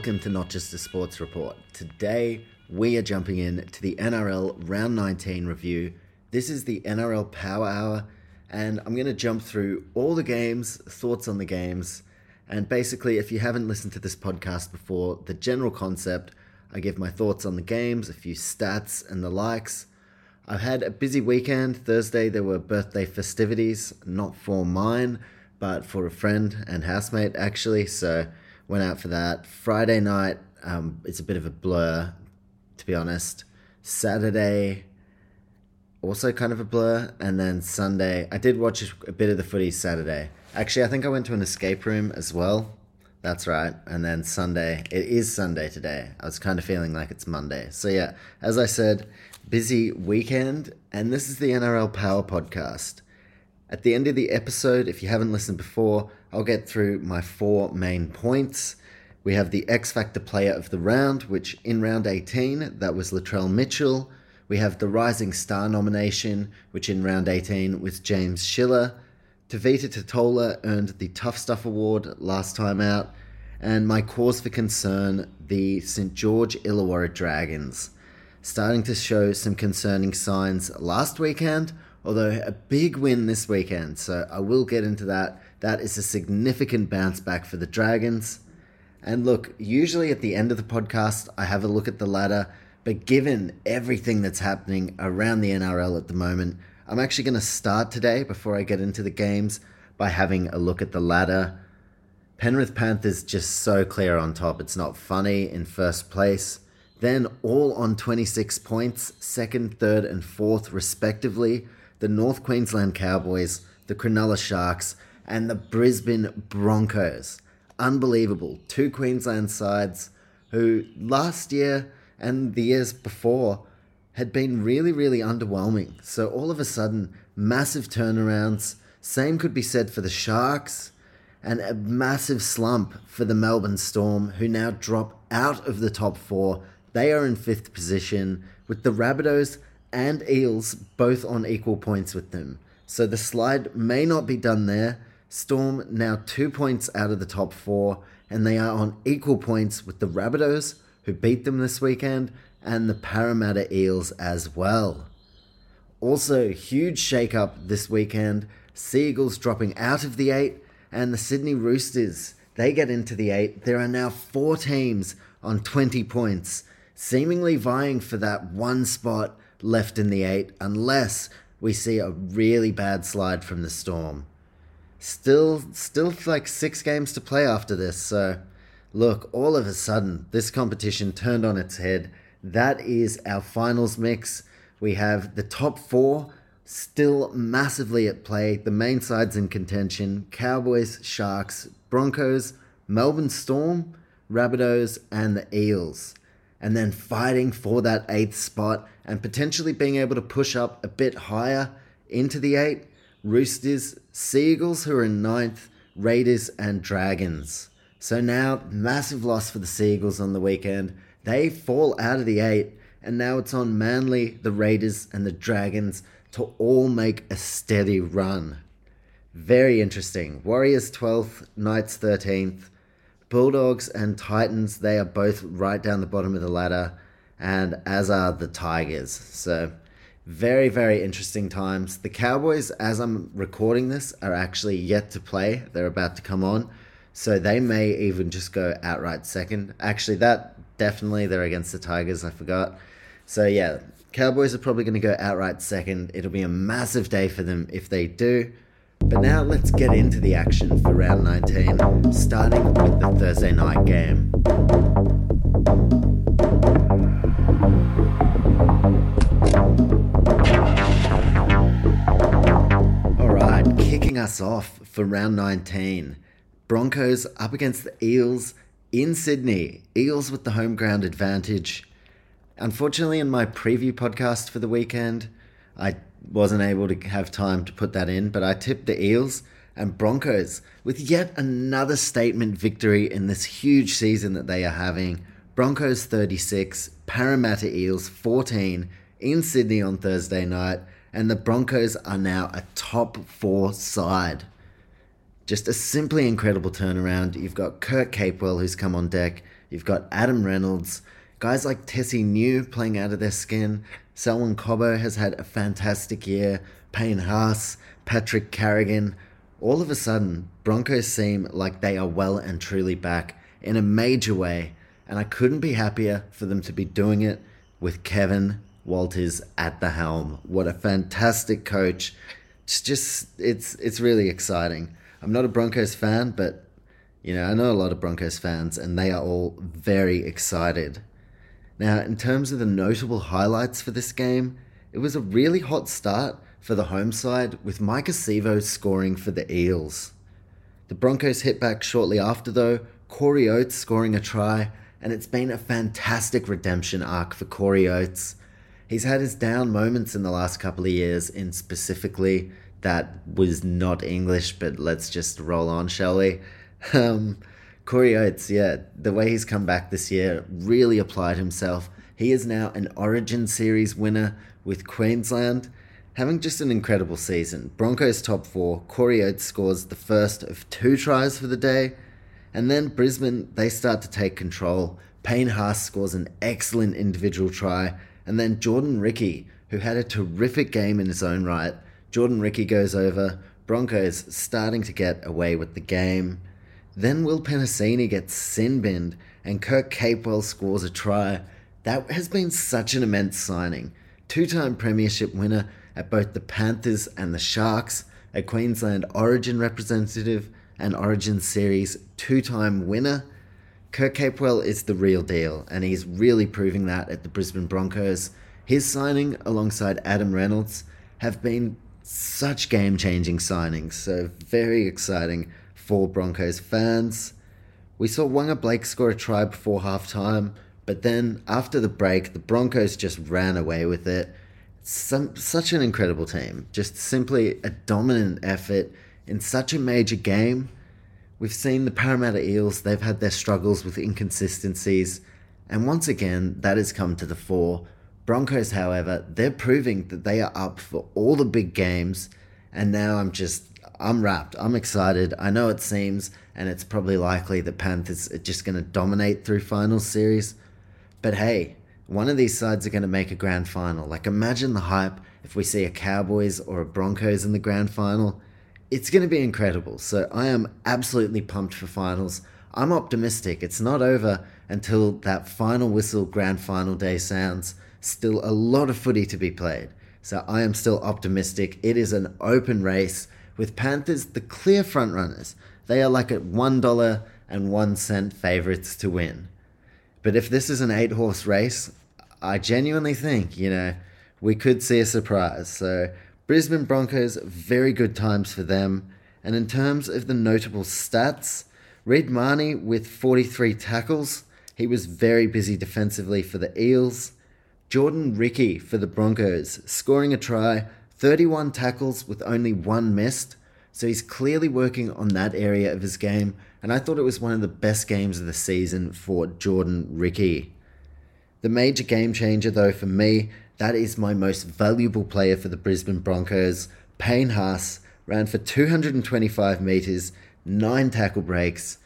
welcome to Not Just a Sports Report. Today we are jumping in to the NRL Round 19 review. This is the NRL Power Hour, and I'm going to jump through all the games, thoughts on the games, and basically, if you haven't listened to this podcast before, the general concept I give my thoughts on the games, a few stats, and the likes. I've had a busy weekend. Thursday there were birthday festivities, not for mine, but for a friend and housemate actually. So went out for that. Friday night, um, it's a bit of a blur, to be honest. Saturday, also kind of a blur, and then Sunday, I did watch a bit of the footy Saturday. Actually, I think I went to an escape room as well. That's right. And then Sunday, it is Sunday today. I was kind of feeling like it's Monday. So, yeah, as I said, busy weekend. And this is the NRL Power Podcast. At the end of the episode, if you haven't listened before, I'll get through my four main points. We have the X Factor player of the round, which in round 18, that was Latrell Mitchell. We have the Rising Star nomination, which in round 18 was James Schiller. Tevita Tatola earned the Tough Stuff Award last time out. And my cause for concern, the St. George Illawarra Dragons. Starting to show some concerning signs last weekend, although a big win this weekend, so I will get into that. That is a significant bounce back for the Dragons. And look, usually at the end of the podcast, I have a look at the ladder, but given everything that's happening around the NRL at the moment, I'm actually going to start today before I get into the games by having a look at the ladder. Penrith Panthers just so clear on top, it's not funny in first place. Then all on 26 points, second, third, and fourth, respectively the North Queensland Cowboys, the Cronulla Sharks, and the Brisbane Broncos. Unbelievable. Two Queensland sides who last year and the years before had been really, really underwhelming. So all of a sudden, massive turnarounds. Same could be said for the Sharks, and a massive slump for the Melbourne Storm, who now drop out of the top four. They are in fifth position, with the Rabbitohs and Eels both on equal points with them. So the slide may not be done there. Storm now two points out of the top four, and they are on equal points with the Rabbitohs, who beat them this weekend, and the Parramatta Eels as well. Also, huge shake-up this weekend. Seagulls dropping out of the eight, and the Sydney Roosters, they get into the eight. There are now four teams on 20 points, seemingly vying for that one spot left in the eight, unless we see a really bad slide from the Storm. Still, still like six games to play after this, so look, all of a sudden, this competition turned on its head. That is our finals mix. We have the top four still massively at play. The main sides in contention Cowboys, Sharks, Broncos, Melbourne Storm, Rabbitohs, and the Eels. And then fighting for that eighth spot and potentially being able to push up a bit higher into the eight. Roosters, Seagulls, who are in ninth, Raiders, and Dragons. So now, massive loss for the Seagulls on the weekend. They fall out of the eight, and now it's on Manly, the Raiders, and the Dragons to all make a steady run. Very interesting. Warriors 12th, Knights 13th. Bulldogs and Titans, they are both right down the bottom of the ladder, and as are the Tigers. So, very, very interesting times. The Cowboys, as I'm recording this, are actually yet to play. They're about to come on. So they may even just go outright second. Actually, that definitely they're against the Tigers. I forgot. So yeah, Cowboys are probably going to go outright second. It'll be a massive day for them if they do. But now let's get into the action for round 19, starting with the Thursday night game. Alright, kicking us off for round 19. Broncos up against the Eels in Sydney. Eels with the home ground advantage. Unfortunately, in my preview podcast for the weekend, I wasn't able to have time to put that in, but I tipped the Eels and Broncos with yet another statement victory in this huge season that they are having. Broncos 36, Parramatta Eels 14 in Sydney on Thursday night, and the Broncos are now a top four side. Just a simply incredible turnaround. You've got Kurt Capewell who's come on deck. You've got Adam Reynolds. Guys like Tesi Niu playing out of their skin. Selwyn Cobbo has had a fantastic year. Payne Haas, Patrick Carrigan. All of a sudden, Broncos seem like they are well and truly back in a major way. And I couldn't be happier for them to be doing it with Kevin Walters at the helm. What a fantastic coach. It's just it's it's really exciting. I'm not a Broncos fan, but you know, I know a lot of Broncos fans and they are all very excited. Now, in terms of the notable highlights for this game, it was a really hot start for the home side with Mike Sivo scoring for the Eels. The Broncos hit back shortly after though, Corey Oates scoring a try, and it's been a fantastic redemption arc for Corey Oates. He's had his down moments in the last couple of years, in specifically that was not English, but let's just roll on, shall we? Um, Corey Oates, yeah, the way he's come back this year really applied himself. He is now an Origin Series winner with Queensland, having just an incredible season. Broncos top four, Corey Oates scores the first of two tries for the day, and then Brisbane, they start to take control. Payne Haas scores an excellent individual try, and then Jordan Riki, who had a terrific game in his own right, Jordan Riki goes over. Broncos starting to get away with the game. Then Will Penisini gets sin binned and Kurt Capewell scores a try. That has been such an immense signing. Two time Premiership winner at both the Panthers and the Sharks, a Queensland Origin representative and Origin Series two time winner. Kurt Capewell is the real deal, and he's really proving that at the Brisbane Broncos. His signing alongside Adam Reynolds have been such game changing signings. So, very exciting for Broncos fans. We saw Waqa Blake score a try before half time, but then after the break, the Broncos just ran away with it. Some, such an incredible team. Just simply a dominant effort in such a major game. We've seen the Parramatta Eels, they've had their struggles with inconsistencies, and once again, that has come to the fore Broncos, however, they're proving that they are up for all the big games, and now I'm just I'm wrapped. I'm excited. I know it seems, and it's probably likely that Panthers are just going to dominate through finals series, but hey, one of these sides are going to make a grand final. Like imagine the hype if we see a Cowboys or a Broncos in the grand final. It's going to be incredible. So I am absolutely pumped for finals. I'm optimistic. It's not over until that final whistle grand final day sounds still a lot of footy to be played. So I am still optimistic. It is an open race with Panthers the clear frontrunners. They are like at $1 and 1 cent favourites to win. But if this is an eight horse race, I genuinely think, you know, we could see a surprise. So Brisbane Broncos, very good times for them. And in terms of the notable stats, Reed Mahoney with 43 tackles. He was very busy defensively for the Eels. Jordan Riki for the Broncos, scoring a try, 31 tackles with only one missed. So he's clearly working on that area of his game, and I thought it was one of the best games of the season for Jordan Riki. The major game changer, though, for me, that is my most valuable player for the Brisbane Broncos. Payne Haas ran for 225 metres, nine tackle breaks.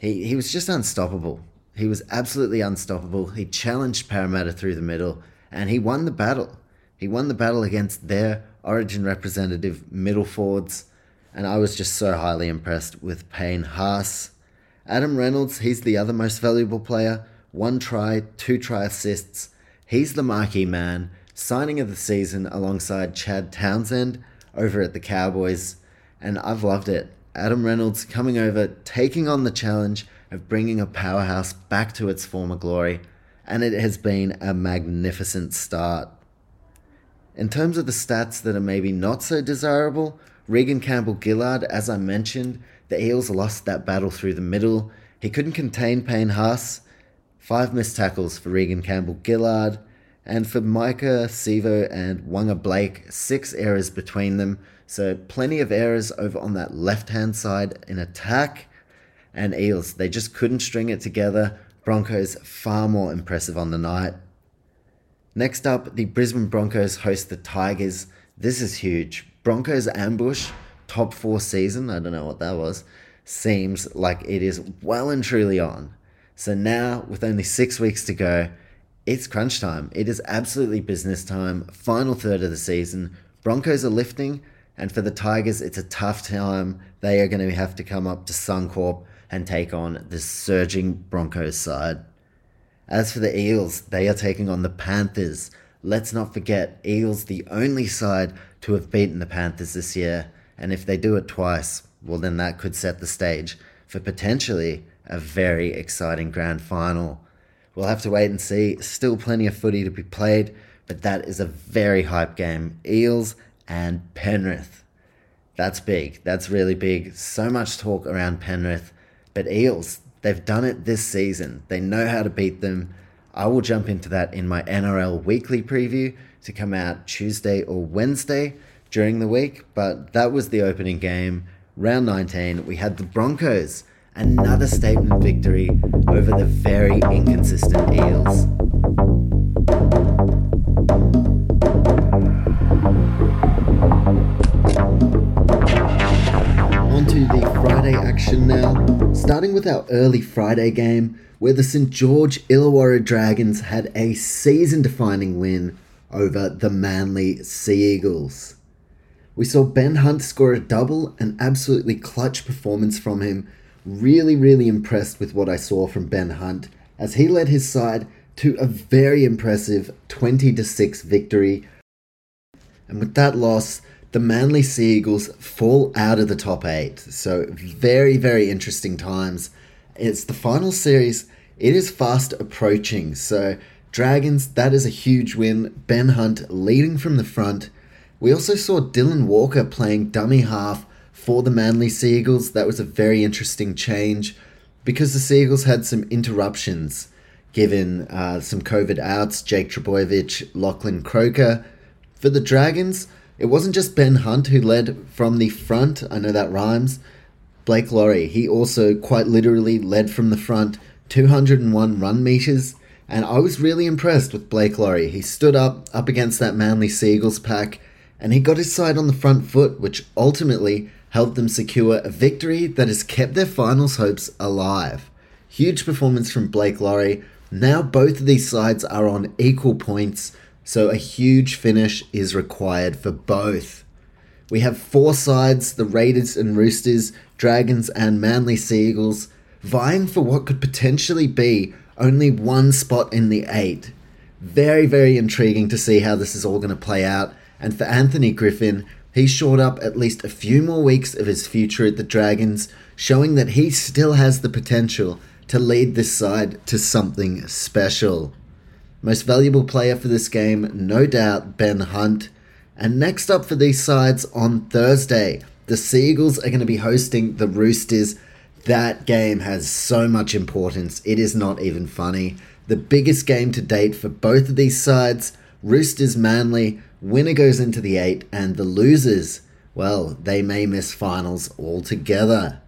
He, he was just unstoppable. He was absolutely unstoppable. He challenged Parramatta through the middle and he won the battle. He won the battle against their origin representative middle forwards, and I was just so highly impressed with Payne Haas. Adam Reynolds, he's the other most valuable player. One try, two try assists. He's the marquee man, signing of the season alongside Chad Townsend over at the Cowboys, and I've loved it. Adam Reynolds coming over, taking on the challenge of bringing a powerhouse back to its former glory, and it has been a magnificent start. In terms of the stats that are maybe not so desirable, Reagan Campbell-Gillard, as I mentioned, the Eels lost that battle through the middle. He couldn't contain Payne Haas, five missed tackles for Reagan Campbell-Gillard, and for Maika, Sivo and Waqa Blake, six errors between them. So plenty of errors over on that left hand side in attack. And Eels, they just couldn't string it together. Broncos far more impressive on the night. Next up, the Brisbane Broncos host the Tigers. This is huge. Broncos ambush, top four season, I don't know what that was, seems like it is well and truly on. So now, with only six weeks to go, it's crunch time. It is absolutely business time. Final third of the season. Broncos are lifting, and for the Tigers, it's a tough time. They are going to have to come up to Suncorp and take on the surging Broncos side. As for the Eels, they are taking on the Panthers. Let's not forget, Eels the only side to have beaten the Panthers this year, and if they do it twice, well, then that could set the stage for potentially a very exciting grand final. We'll have to wait and see. Still plenty of footy to be played, but that is a very hype game. Eels and Penrith. That's big. That's really big. So much talk around Penrith. But Eels, they've done it this season. They know how to beat them. I will jump into that in my NRL weekly preview to come out Tuesday or Wednesday during the week. But that was the opening game. Round 19, we had the Broncos another statement victory over the very inconsistent Eels. Action now, starting with our early Friday game where the St George Illawarra Dragons had a season defining win over the Manly Sea Eagles. We saw Ben Hunt score a double, an absolutely clutch performance from him, really, really impressed with what I saw from Ben Hunt as he led his side to a very impressive 20 to 6 victory. And with that loss, the Manly Sea Eagles fall out of the top 8. So, very, very interesting times. It's the final series, it is fast approaching. So, Dragons, that is a huge win. Ben Hunt leading from the front. We also saw Dylan Walker playing dummy half for the Manly Sea Eagles, that was a very interesting change because the Sea Eagles had some interruptions given uh, some COVID outs, Jake Trbojevic, Lachlan Croker. For the Dragons, it wasn't just Ben Hunt who led from the front, I know that rhymes. Blake Lawrie, he also quite literally led from the front, 201 run meters. And I was really impressed with Blake Lawrie. He stood up up against that Manly Seagulls pack and he got his side on the front foot, which ultimately helped them secure a victory that has kept their finals hopes alive. Huge performance from Blake Lawrie. Now both of these sides are on equal points, so a huge finish is required for both. We have four sides the Raiders and Roosters, Dragons and Manly Sea Eagles, vying for what could potentially be only one spot in the eight. Very, very intriguing to see how this is all going to play out. And for Anthony Griffin, he shored up at least a few more weeks of his future at the Dragons, showing that he still has the potential to lead this side to something special. Most valuable player for this game, no doubt, Ben Hunt. And next up for these sides on Thursday, the Sea Eagles are going to be hosting the Roosters. That game has so much importance, it is not even funny. The biggest game to date for both of these sides, Roosters Manly, Winner goes into the 8, and the losers, well, they may miss finals altogether.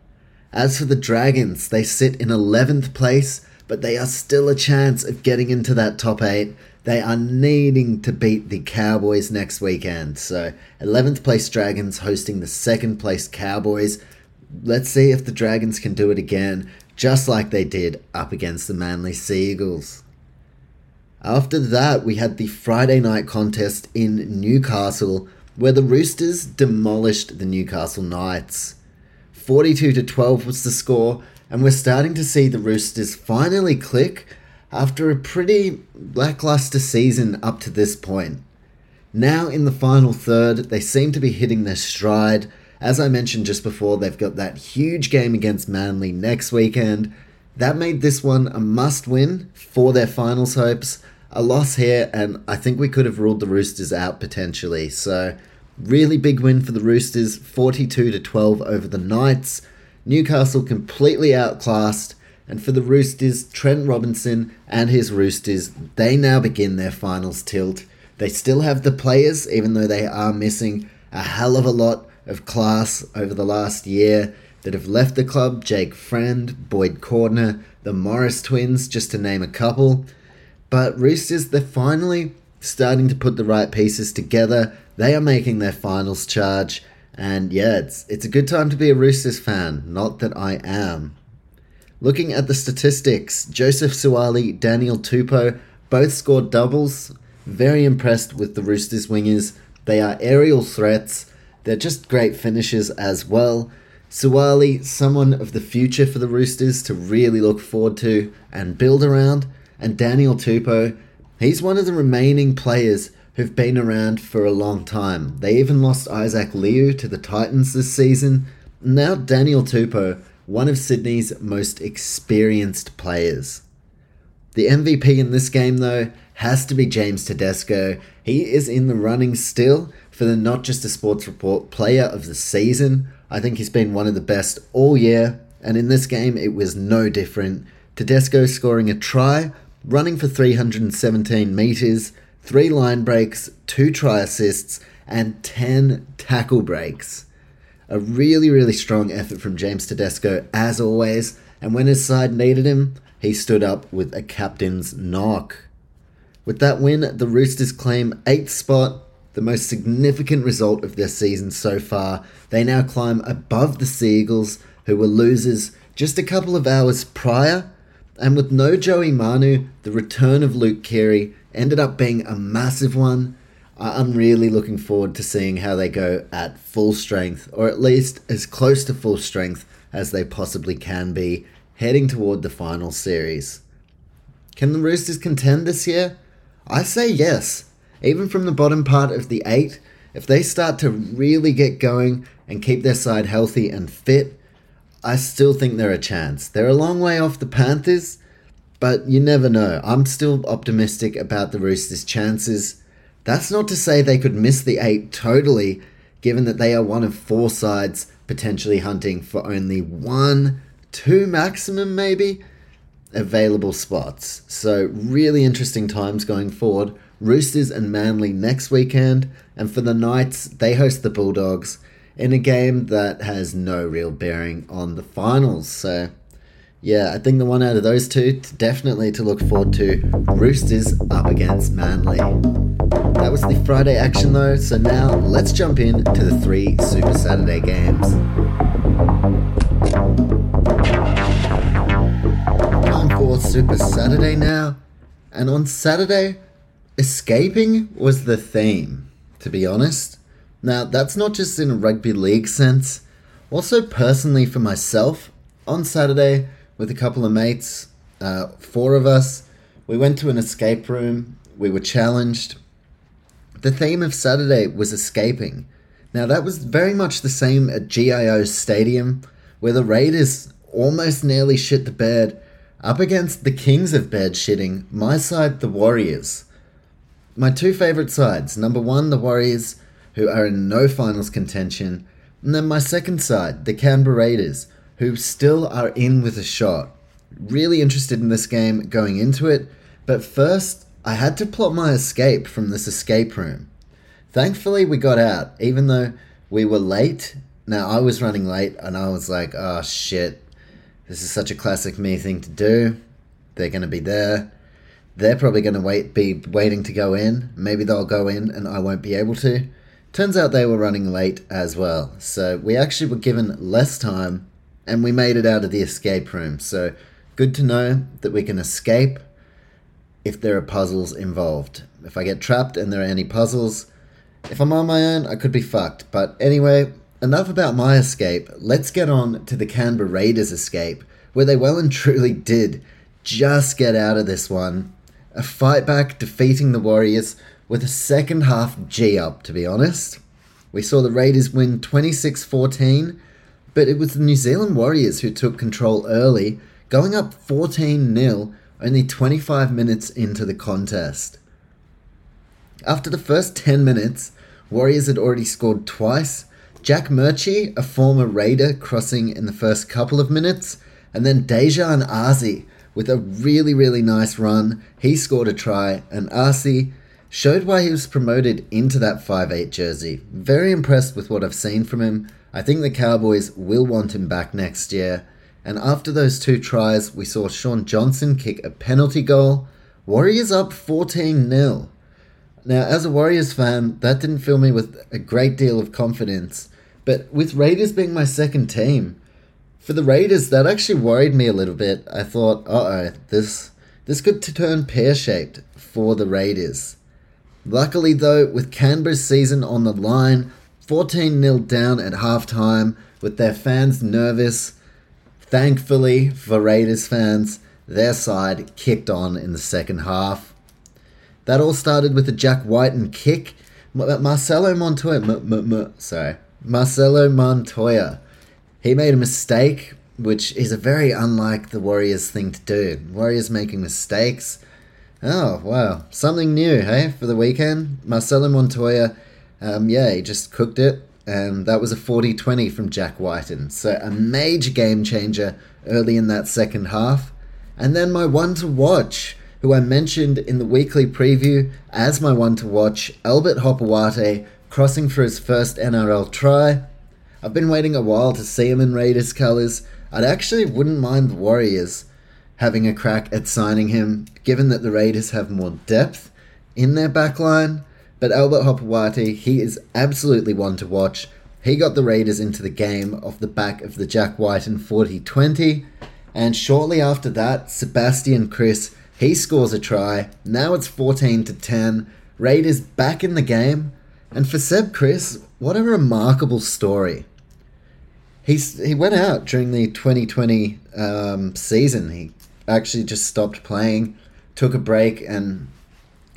As for the Dragons, they sit in 11th place, but they are still a chance of getting into that top 8. They are needing to beat the Cowboys next weekend. So, 11th place Dragons hosting the second place Cowboys. Let's see if the Dragons can do it again, just like they did up against the Manly Sea Eagles. After that, we had the Friday night contest in Newcastle, where the Roosters demolished the Newcastle Knights. 42 to 12 was the score, and we're starting to see the Roosters finally click after a pretty lackluster season up to this point. Now, in the final third, they seem to be hitting their stride. As I mentioned just before, they've got that huge game against Manly next weekend. That made this one a must win for their finals hopes a loss here, and I think we could have ruled the Roosters out potentially. So, really big win for the Roosters, 42 to 12 over the Knights. Newcastle completely outclassed. And for the Roosters, Trent Robinson and his Roosters, they now begin their finals tilt. They still have the players, even though they are missing a hell of a lot of class over the last year that have left the club Jake Friend, Boyd Cordner, the Morris twins, just to name a couple. But Roosters, they're finally starting to put the right pieces together. They are making their finals charge. And yeah, it's, it's a good time to be a Roosters fan. Not that I am. Looking at the statistics, Joseph Suaalii, Daniel Tupou both scored doubles. Very impressed with the Roosters wingers. They are aerial threats. They're just great finishers as well. Suaalii, someone of the future for the Roosters to really look forward to and build around. And Daniel Tupou, he's one of the remaining players who've been around for a long time. They even lost Isaac Liu to the Titans this season. Now Daniel Tupou, one of Sydney's most experienced players. The MVP in this game, though, has to be James Tedesco. He is in the running still for the Not Just a Sports Report Player of the Season. I think he's been one of the best all year, and in this game it was no different. Tedesco scoring a try, running for 317 metres, 3 line breaks, 2 try assists, and 10 tackle breaks. A really, really strong effort from James Tedesco, as always, and when his side needed him, he stood up with a captain's knock. With that win, the Roosters claim 8th spot the most significant result of their season so far. They now climb above the Seagulls, who were losers just a couple of hours prior. And with no Joey Manu, the return of Luke Keary ended up being a massive one. I'm really looking forward to seeing how they go at full strength, or at least as close to full strength as they possibly can be, heading toward the final series. Can the Roosters contend this year? I say yes. Even from the bottom part of the eight, if they start to really get going and keep their side healthy and fit, I still think they're a chance. They're a long way off the Panthers, but you never know. I'm still optimistic about the Roosters' chances. That's not to say they could miss the eight totally, given that they are one of four sides potentially hunting for only one, two maximum, maybe, available spots. So, really interesting times going forward. Roosters and Manly next weekend, and for the Knights, they host the Bulldogs in a game that has no real bearing on the finals. So, yeah, I think the one out of those two definitely to look forward to Roosters up against Manly. That was the Friday action though, so now let's jump in to the three Super Saturday games. Time for Super Saturday now, and on Saturday, escaping was the theme, to be honest. Now, that's not just in a rugby league sense, also personally for myself. On Saturday, with a couple of mates, uh, four of us, we went to an escape room. We were challenged. The theme of Saturday was escaping. Now, that was very much the same at GIO Stadium, where the Raiders almost nearly shit the bed up against the Kings of Bed shitting, my side, the Warriors my two favourite sides. Number one, the Warriors, who are in no finals contention. And then my second side, the Canberra Raiders, who still are in with a shot. Really interested in this game going into it, but first, I had to plot my escape from this escape room. Thankfully, we got out, even though we were late. Now, I was running late, and I was like, oh shit, this is such a classic me thing to do. They're to be there they're probably to wait, be waiting to go in. Maybe they'll go in and I won't be able to. Turns out they were running late as well. So we actually were given less time and we made it out of the escape room. So good to know that we can escape if there are puzzles involved. If I get trapped and there are any puzzles, if I'm on my own, I could be fucked. But anyway, enough about my escape. Let's get on to the Canberra Raiders escape, where they well and truly did just get out of this one a fight back defeating the Warriors with a second half G up, to be honest. We saw the Raiders win 26 14, but it was the New Zealand Warriors who took control early, going up 14 0 only 25 minutes into the contest. After the first 10 minutes, Warriors had already scored twice. Jack Murchie, a former Raider, crossing in the first couple of minutes, And then Daejarn Asi with a really, really nice run. He scored a try, and Arce showed why he was promoted into that 5'8 jersey. Very impressed with what I've seen from him. I think the Cowboys will want him back next year. And after those two tries, we saw Shaun Johnson kick a penalty goal. Warriors up 14 0. Now, as a Warriors fan, that didn't fill me with a great deal of confidence. But with Raiders being my second team, for the Raiders, that actually worried me a little bit. I thought, uh oh, this this could turn pear shaped for the Raiders. Luckily, though, with Canberra's season on the line, 14 0 down at halftime, with their fans nervous, thankfully for Raiders fans, their side kicked on in the second half. That all started with a Jack Wighton kick. Marcelo Montoya, m- m- sorry, Marcelo Montoya. He made a mistake, which is a very unlike the Warriors thing to do. Warriors making mistakes Oh, wow. Something new, hey, for the weekend? Marcelo Montoya, um, yeah, he just cooked it, and that was a 40 20 from Jack Wighton. So a major game changer early in that second half. And then my one to watch, who I mentioned in the weekly preview as my one to watch, Albert Hopoate, crossing for his first NRL try. I've been waiting a while to see him in Raiders colours. I'd actually wouldn't mind the Warriors having a crack at signing him, given that the Raiders have more depth in their backline. But Albert Hopoate, he is absolutely one to watch. He got the Raiders into the game off the back of the Jack Wighton 40 20. And shortly after that, Sebastian Kris, he scores a try. Now it's 14 to 10. Raiders back in the game. And for Seb Kris, what a remarkable story. He's, he went out during the 2020 um, season. He actually just stopped playing, took a break, and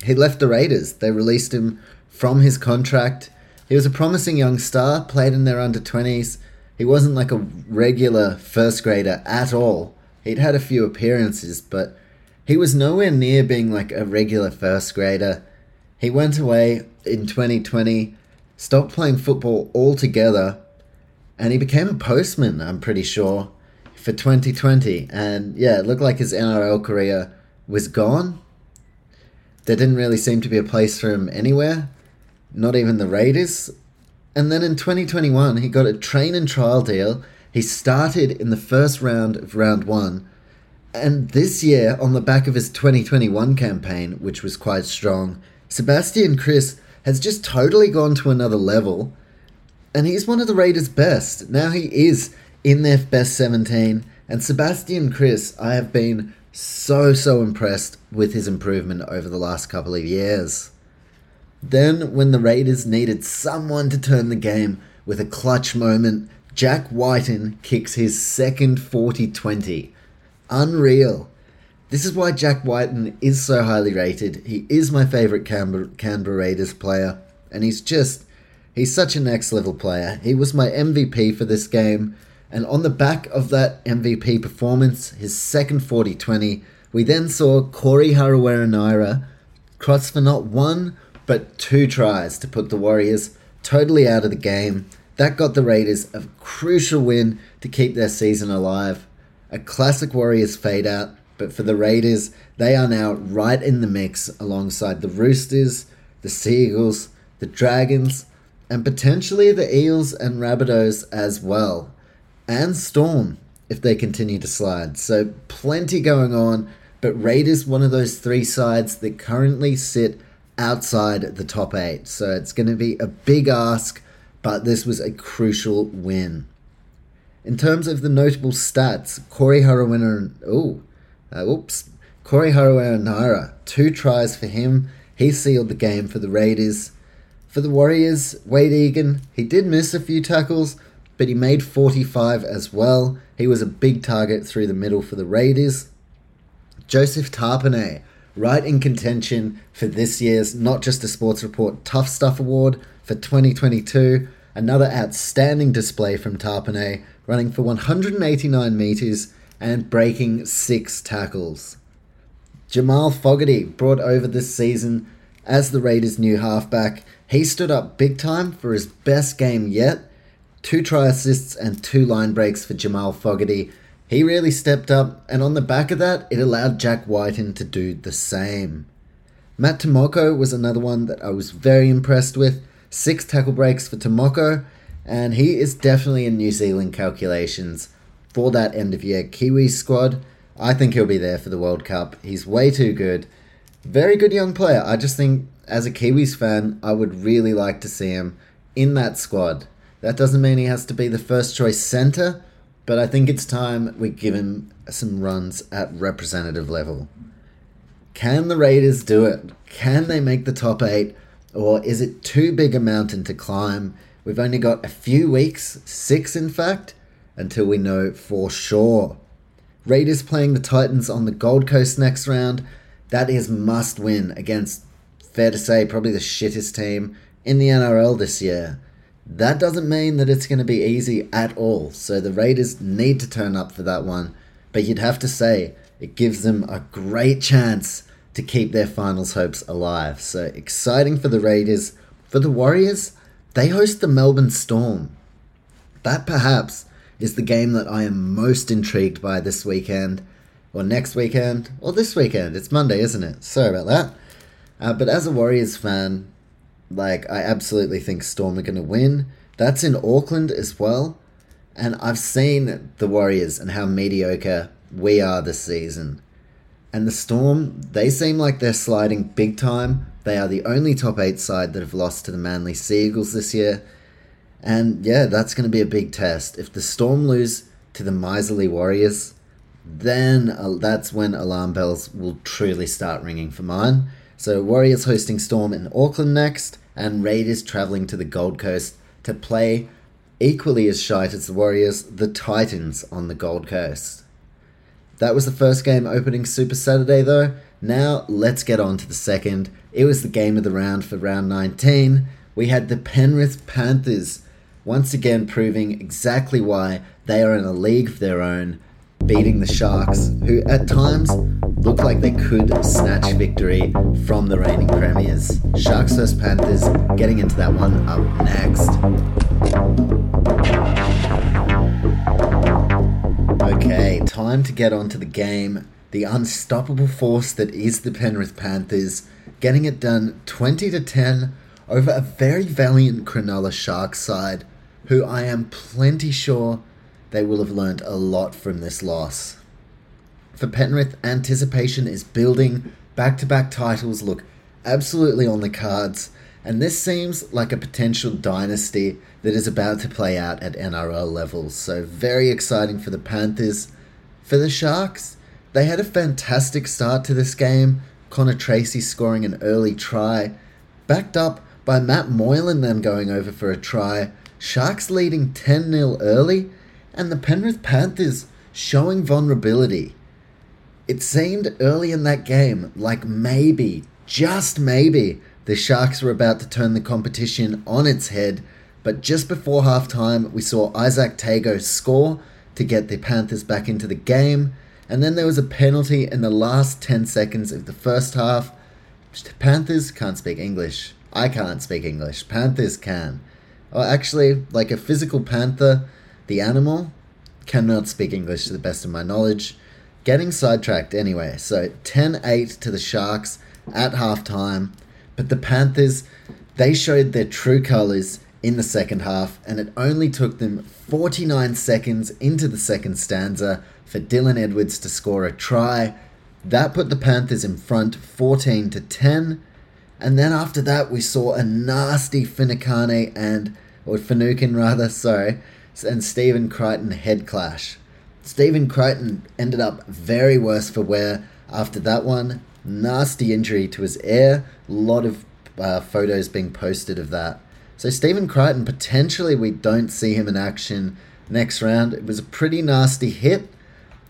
he left the Raiders. They released him from his contract. He was a promising young star, played in their under 20s. He wasn't like a regular first grader at all. He'd had a few appearances, but he was nowhere near being like a regular first grader. He went away in 2020, stopped playing football altogether, and he became a postman, I'm pretty sure for 2020. And yeah, it looked like his NRL career was gone. There didn't really seem to be a place for him anywhere, not even the Raiders. And then in 2021, he got a train and trial deal. He started in the first round of round one. And this year, on the back of his 2021 campaign, which was quite strong, Sebastian Kris has just totally gone to another level. And he's one of the Raiders' best. Now he is in their best 17. And Sebastian Kris, I have been so, so impressed with his improvement over the last couple of years. Then, when the Raiders needed someone to turn the game with a clutch moment, Jack Wighton kicks his second 40 20. Unreal. This is why Jack Wighton is so highly rated. He is my favourite Canberra, Canberra Raiders player, and he's just, he's such a next level player. He was my MVP for this game, and on the back of that MVP performance, his second 40 20, we then saw Corey Harawira-Naera cross for not one, but two tries to put the Warriors totally out of the game. That got the Raiders a crucial win to keep their season alive. A classic Warriors fade out, but for the Raiders, they are now right in the mix alongside the Roosters, the Seagulls, the Dragons, and potentially the Eels and Rabbitohs as well and Storm if they continue to slide. So plenty going on, but Raiders one of those three sides that currently sit outside the top eight. So it's going to be a big ask, but this was a crucial win. In terms of the notable stats, Corey Harawira, oh, uh, oops, Corey Harawira, two tries for him. He sealed the game for the Raiders. For the Warriors, Wade Egan, he did miss a few tackles, but he made 45 as well. He was a big target through the middle for the Raiders. Joseph Tapine, right in contention for this year's Not Just a Sports Report Tough Stuff Award for 2022. Another outstanding display from Tapine, running for 189 metres and breaking six tackles. Jamal Fogarty brought over this season as the Raiders' new halfback. He stood up big time for his best game yet two try assists and two line breaks for Jamal Fogarty. He really stepped up, and on the back of that, it allowed Jack Wighton to do the same. Matt Timoko was another one that I was very impressed with. Six tackle breaks for Timoko, and he is definitely in New Zealand calculations for that end of year Kiwi squad. I think he'll be there for the World Cup. He's way too good. Very good young player. I just think, as a Kiwis fan, I would really like to see him in that squad. That doesn't mean he has to be the first choice centre, but I think it's time we give him some runs at representative level. Can the Raiders do it? Can they make the top eight? Or is it too big a mountain to climb? We've only got a few weeks, six in fact, until we know for sure. Raiders playing the Titans on the Gold Coast next round. That is must win against, fair to say, probably the shittest team in the NRL this year. That doesn't mean that it's going to be easy at all, so the Raiders need to turn up for that one. But you'd have to say, it gives them a great chance to keep their finals hopes alive. So exciting for the Raiders. For the Warriors, they host the Melbourne Storm. That perhaps is the game that I am most intrigued by this weekend, or next weekend, or this weekend. It's Monday, isn't it? Sorry about that. Uh, but as a Warriors fan, like I absolutely think Storm are going to win. That's in Auckland as well. And I've seen the Warriors and how mediocre we are this season. And the Storm, they seem like they're sliding big time. They are the only top eight side that have lost to the Manly Seagulls this year. And yeah, that's going to be a big test. If the Storm lose to the miserly Warriors, then uh, that's when alarm bells will truly start ringing for mine. So, Warriors hosting Storm in Auckland next, and Raiders travelling to the Gold Coast to play equally as shite as the Warriors, the Titans on the Gold Coast. That was the first game opening Super Saturday, though. Now, let's get on to the second. It was the game of the round for round 19. We had the Penrith Panthers once again proving exactly why they are in a league of their own, beating the Sharks, who at times look like they could snatch victory from the reigning premiers. Sharks vs Panthers, getting into that one up next. Okay, time to get on to the game. The unstoppable force that is the Penrith Panthers, getting it done 20 to 10 over a very valiant Cronulla Sharks side, who I am plenty sure they will have learned a lot from this loss. For Penrith, anticipation is building, back to back titles look absolutely on the cards, and this seems like a potential dynasty that is about to play out at NRL levels. So, very exciting for the Panthers. For the Sharks, they had a fantastic start to this game. Connor Tracey scoring an early try, backed up by Matt Moylan then going over for a try. Sharks leading 10 0 early, and the Penrith Panthers showing vulnerability. It seemed early in that game like maybe, just maybe, the Sharks were about to turn the competition on its head, but just before halftime, we saw Izack Tago score to get the Panthers back into the game, and then there was a penalty in the last 10 seconds of the first half. Panthers can't speak English. I can't speak English. Panthers can. Or actually, like a physical panther, the animal cannot speak English to the best of my knowledge. Getting sidetracked anyway. So 10 8 to the Sharks at halftime. But the Panthers, they showed their true colours in the second half, and it only took them 49 seconds into the second stanza for Dylan Edwards to score a try. That put the Panthers in front 14 to 10. And then after that, we saw a nasty Finucane and, or Finucane rather, sorry, and Stephen Crichton head clash. Stephen Crichton ended up very worse for wear after that one. Nasty injury to his ear. A lot of uh, photos being posted of that. So Stephen Crichton, potentially we don't see him in action next round. It was a pretty nasty hit,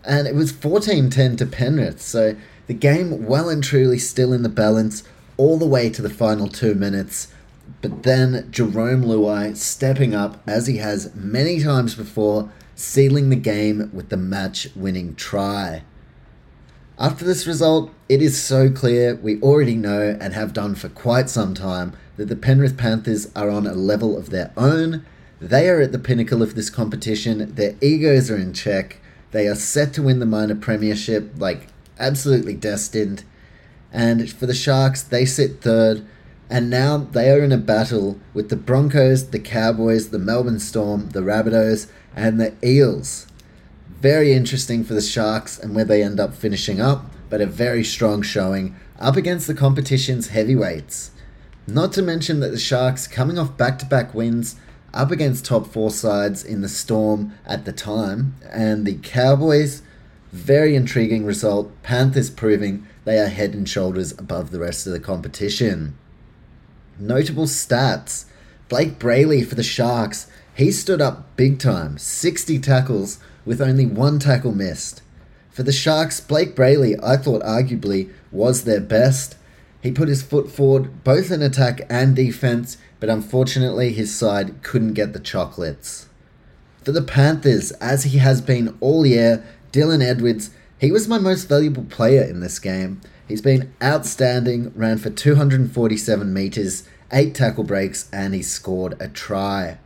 and it was 14-10 to Penrith. So the game well and truly still in the balance all the way to the final two minutes. But then Jarome Luai stepping up as he has many times before, sealing the game with the match winning try. After this result, it is so clear we already know and have done for quite some time that the Penrith Panthers are on a level of their own. They are at the pinnacle of this competition, their egos are in check. They are set to win the minor premiership, like absolutely destined. And for the Sharks, they sit third, and now they are in a battle with the Broncos, the Cowboys, the Melbourne Storm, the Rabbitohs, and the Eels. Very interesting for the Sharks and where they end up finishing up, but a very strong showing up against the competition's heavyweights. Not to mention that the Sharks, coming off back to back wins up against top four sides in the Storm at the time, and the Cowboys, very intriguing result. Panthers proving they are head and shoulders above the rest of the competition. Notable stats Blake Brailey for the Sharks, he stood up big time, 60 tackles with only one tackle missed. For the Sharks, Blake Brailey, I thought arguably was their best. He put his foot forward both in attack and defense, but unfortunately his side couldn't get the chocolates. For the Panthers, as he has been all year, Dylan Edwards, he was my most valuable player in this game. He's been outstanding, ran for 247 metres, 8 tackle breaks, and he scored a try.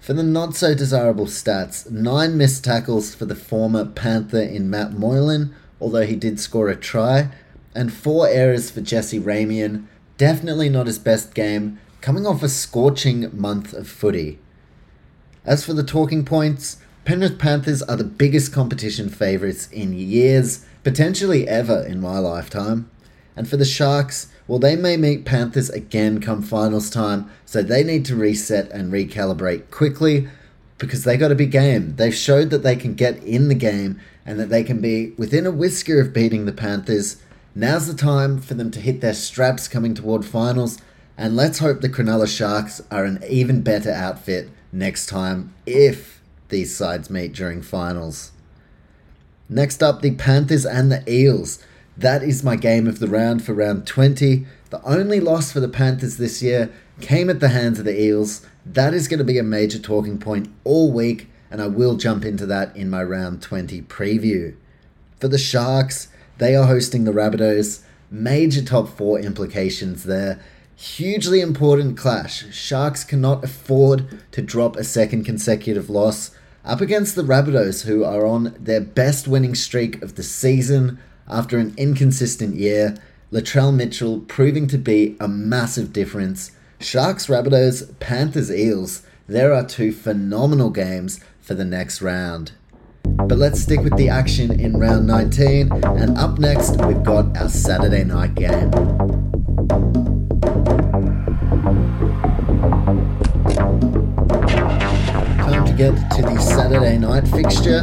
For the not so desirable stats, 9 missed tackles for the former Panther in Matt Moylan, although he did score a try, and 4 errors for Jesse Ramien. Definitely not his best game, coming off a scorching month of footy. As for the talking points, Penrith Panthers are the biggest competition favourites in years, potentially ever in my lifetime. And for the Sharks, well, they may meet Panthers again come finals time, so they need to reset and recalibrate quickly because they got a big game. They've showed that they can get in the game and that they can be within a whisker of beating the Panthers. Now's the time for them to hit their straps coming toward finals, and let's hope the Cronulla Sharks are an even better outfit next time if these sides meet during finals. Next up, the Panthers and the Eels. That is my game of the round for round 20. The only loss for the Panthers this year came at the hands of the Eels. That is going to be a major talking point all week, and I will jump into that in my round 20 preview. For the Sharks, they are hosting the Rabbitohs. Major top four implications there. Hugely important clash. Sharks cannot afford to drop a second consecutive loss up against the Rabbitohs, who are on their best winning streak of the season after an inconsistent year. Latrell Mitchell proving to be a massive difference. Sharks, Rabbitohs, Panthers, Eels. There are two phenomenal games for the next round. But let's stick with the action in round 19, and up next we've got our Saturday night game. Time to get to the Saturday night fixture,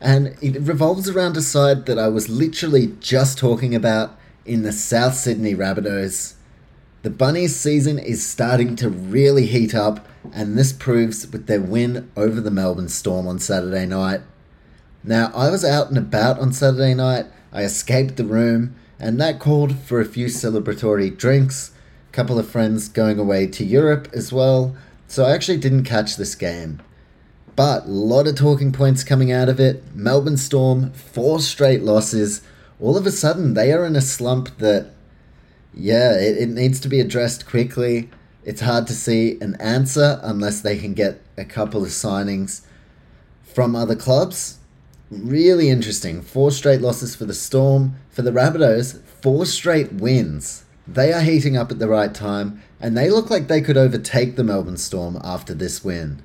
and it revolves around a side that I was literally just talking about in the South Sydney Rabbitohs. The Bunnies season is starting to really heat up, and this proves with their win over the Melbourne Storm on Saturday night. Now, I was out and about on Saturday night, I escaped the room, and that called for a few celebratory drinks, a couple of friends going away to Europe as well, so I actually didn't catch this game. But a lot of talking points coming out of it. Melbourne Storm, four straight losses. All of a sudden, they are in a slump that, yeah, it, it needs to be addressed quickly. It's hard to see an answer unless they can get a couple of signings from other clubs. Really interesting. Four straight losses for the Storm. For the Rabbitohs, four straight wins. They are heating up at the right time, and they look like they could overtake the Melbourne Storm after this win.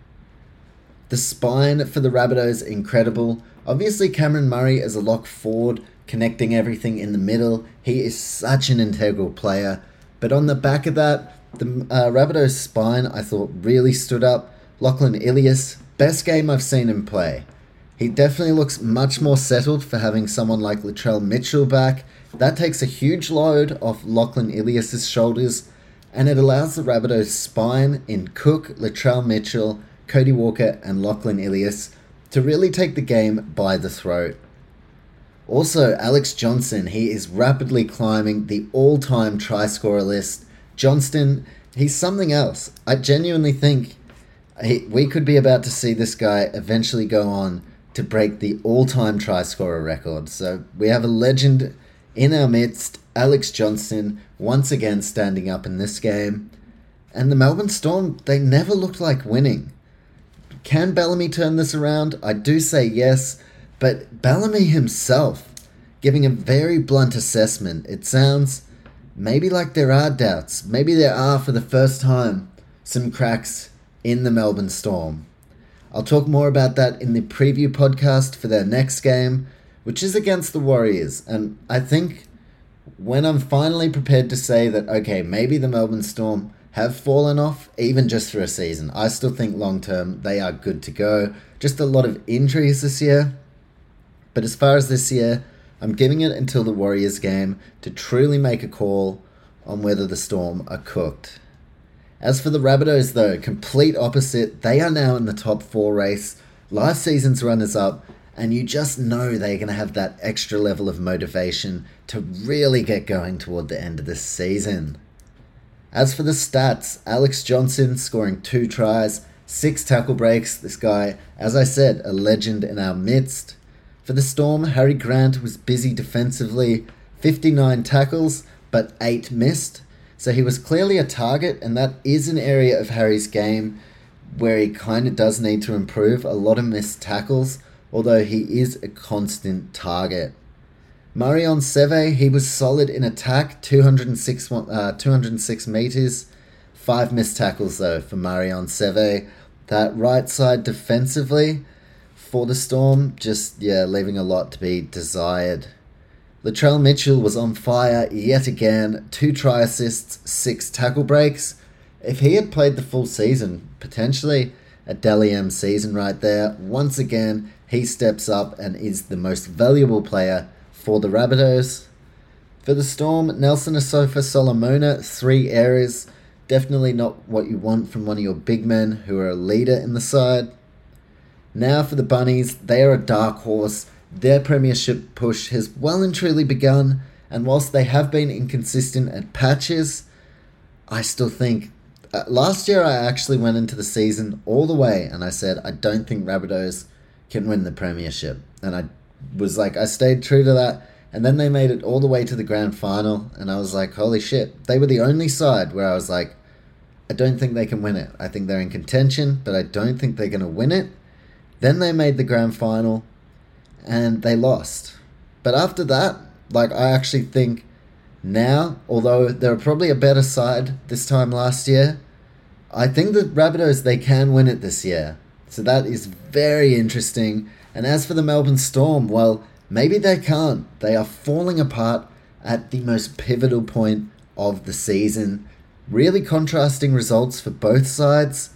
The spine for the Rabbitohs incredible. Obviously, Cameron Murray as a lock forward, connecting everything in the middle. He is such an integral player. But on the back of that, the uh, Rabbitohs spine I thought really stood up. Lachlan Ilias, best game I've seen him play. He definitely looks much more settled for having someone like Latrell Mitchell back. That takes a huge load off Lachlan Ilias's shoulders, and it allows the Rabbitohs spine in Cook, Latrell Mitchell, Cody Walker, and Lachlan Ilias to really take the game by the throat. Also, Alex Johnston, he is rapidly climbing the all time try scorer list. Johnston, he's something else. I genuinely think he, we could be about to see this guy eventually go on to break the all time try scorer record. So we have a legend in our midst, Alex Johnston, once again standing up in this game. And the Melbourne Storm, they never looked like winning. Can Bellamy turn this around? I do say yes, But Bellamy himself, giving a very blunt assessment, it sounds maybe like there are doubts. Maybe there are, for the first time, some cracks in the Melbourne Storm. I'll talk more about that in the preview podcast for their next game, which is against the Warriors. And I think when I'm finally prepared to say that, okay, maybe the Melbourne Storm have fallen off, even just for a season, I still think long term they are good to go. Just a lot of injuries this year. But as far as this year, I'm giving it until the Warriors game to truly make a call on whether the Storm are cooked. As for the Rabbitohs, though, complete opposite. They are now in the top four race, last season's runners up, and you just know they're going to have that extra level of motivation to really get going toward the end of this season. As for the stats, Alex Johnston scoring two tries, six tackle breaks. This guy, as I said, a legend in our midst. For the Storm, Harry Grant was busy defensively, 59 tackles, but 8 missed. So he was clearly a target, and that is an area of Harry's game where he kind of does need to improve. A lot of missed tackles, although he is a constant target. Marion Seve, he was solid in attack, 206, uh, 206 meters. Five missed tackles, though, for Marion Seve. That right side defensively, for the Storm, just, yeah, leaving a lot to be desired. Latrell Mitchell was on fire yet again, two try assists, six tackle breaks. If he had played the full season, potentially a Dally M season right there, once again, he steps up and is the most valuable player for the Rabbitohs. For the Storm, Nelson Asofa Solomona, three errors. Definitely not what you want from one of your big men who are a leader in the side. Now for the Bunnies, they are a dark horse. Their premiership push has well and truly begun, and whilst they have been inconsistent at patches, I still think. Uh, last year, I actually went into the season all the way, and I said I don't think Rabbitohs can win the premiership, and I was like I stayed true to that. And then they made it all the way to the grand final, and I was like, holy shit. They were the only side where I was like, I don't think they can win it. I think they're in contention, but I don't think they're going to win it. Then they made the grand final and they lost. But after that, like I actually think now, although they're probably a better side this time last year, I think the Rabbitohs they can win it this year. So that is very interesting. And as for the Melbourne Storm, well, maybe they can't. They are falling apart at the most pivotal point of the season. Really contrasting results for both sides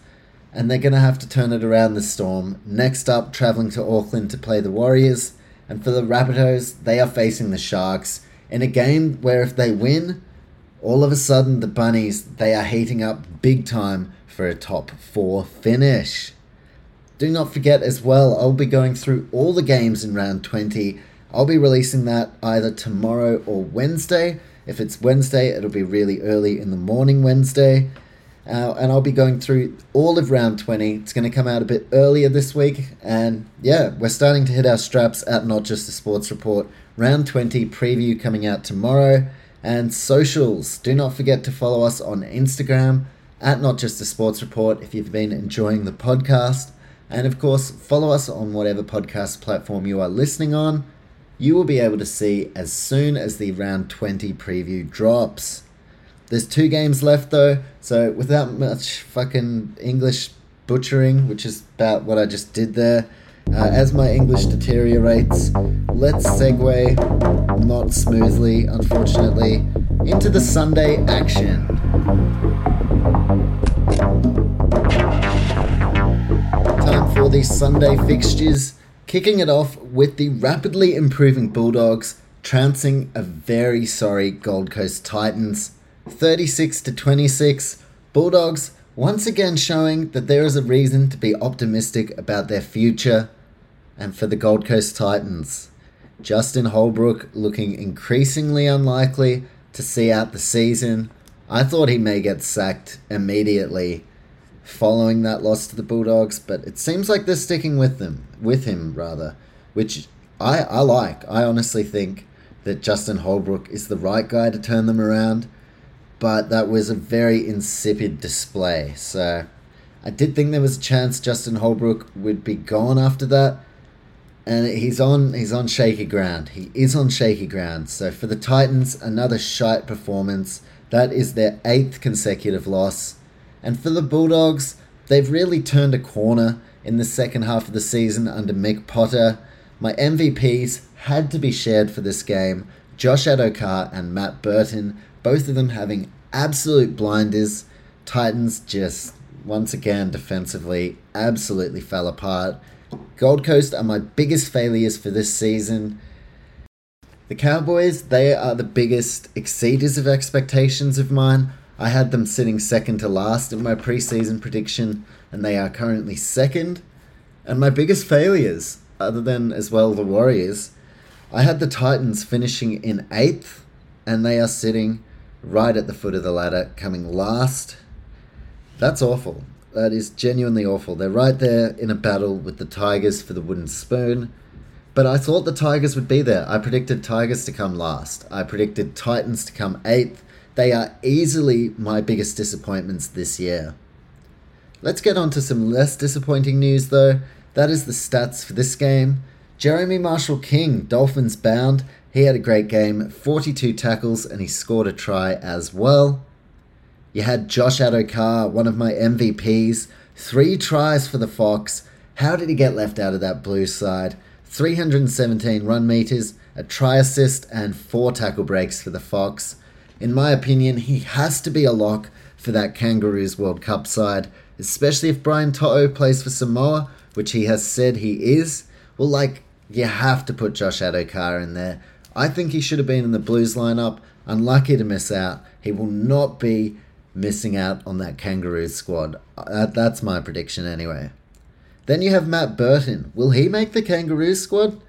and they're going to have to turn it around this storm. Next up, travelling to Auckland to play the Warriors, and for the Rabbitohs, they are facing the Sharks in a game where if they win, all of a sudden the Bunnies they are heating up big time for a top four finish. Do not forget as well, I'll be going through all the games in round 20. I'll be releasing that either tomorrow or Wednesday. If it's Wednesday, it'll be really early in the morning Wednesday. Uh, and I'll be going through all of round 20. It's going to come out a bit earlier this week. And yeah, we're starting to hit our straps at Not Just a Sports Report. Round 20 preview coming out tomorrow. And socials. Do not forget to follow us on Instagram at Not Just a Sports Report if you've been enjoying the podcast. And of course, follow us on whatever podcast platform you are listening on. You will be able to see as soon as the round 20 preview drops. There's two games left though, so without much fucking English butchering, which is about what I just did there, uh, as my English deteriorates, let's segue, not smoothly, unfortunately, into the Sunday action. For the Sunday fixtures, kicking it off with the rapidly improving Bulldogs trouncing a very sorry Gold Coast Titans 36 to 26. Bulldogs once again showing that there is a reason to be optimistic about their future. And for the Gold Coast Titans, Justin Holbrook looking increasingly unlikely to see out the season. I thought he may get sacked immediately following that loss to the Bulldogs, but it seems like they're sticking with them, with him rather, which I, I like. I honestly think that Justin Holbrook is the right guy to turn them around but that was a very insipid display. So I did think there was a chance Justin Holbrook would be gone after that. and he's on he's on shaky ground. He is on shaky ground. So for the Titans, another shite performance. That is their eighth consecutive loss. And for the Bulldogs, they've really turned a corner in the second half of the season under Mick Potter. My MVPs had to be shared for this game. Josh Addo-Carr and Matt Burton, both of them having absolute blinders. Titans just once again defensively absolutely fell apart. Gold Coast are my biggest failures for this season. The Cowboys, they are the biggest exceeders of expectations of mine. I had them sitting second to last in my preseason prediction, and they are currently second. And my biggest failures, other than as well the Warriors, I had the Titans finishing in eighth, and they are sitting right at the foot of the ladder, coming last. That's awful. That is genuinely awful. They're right there in a battle with the Tigers for the wooden spoon. But I thought the Tigers would be there. I predicted Tigers to come last. I predicted Titans to come eighth. They are easily my biggest disappointments this year. Let's get on to some less disappointing news, though. That is the stats for this game. Jeremy Marshall King, Dolphins bound. He had a great game, 42 tackles, and he scored a try as well. You had Josh Addo-Carr, one of my MVPs, three tries for the Fox. How did he get left out of that blue side? 317 run meters, a try assist, and four tackle breaks for the Fox. In my opinion, he has to be a lock for that Kangaroos World Cup side, especially if Brian To'o plays for Samoa, which he has said he is. Well, like, you have to put Josh Addo-Carr in there. I think he should have been in the Blues lineup. Unlucky to miss out. He will not be missing out on that Kangaroos squad. Uh, that's my prediction anyway. Then you have Matt Burton. Will he make the Kangaroos squad?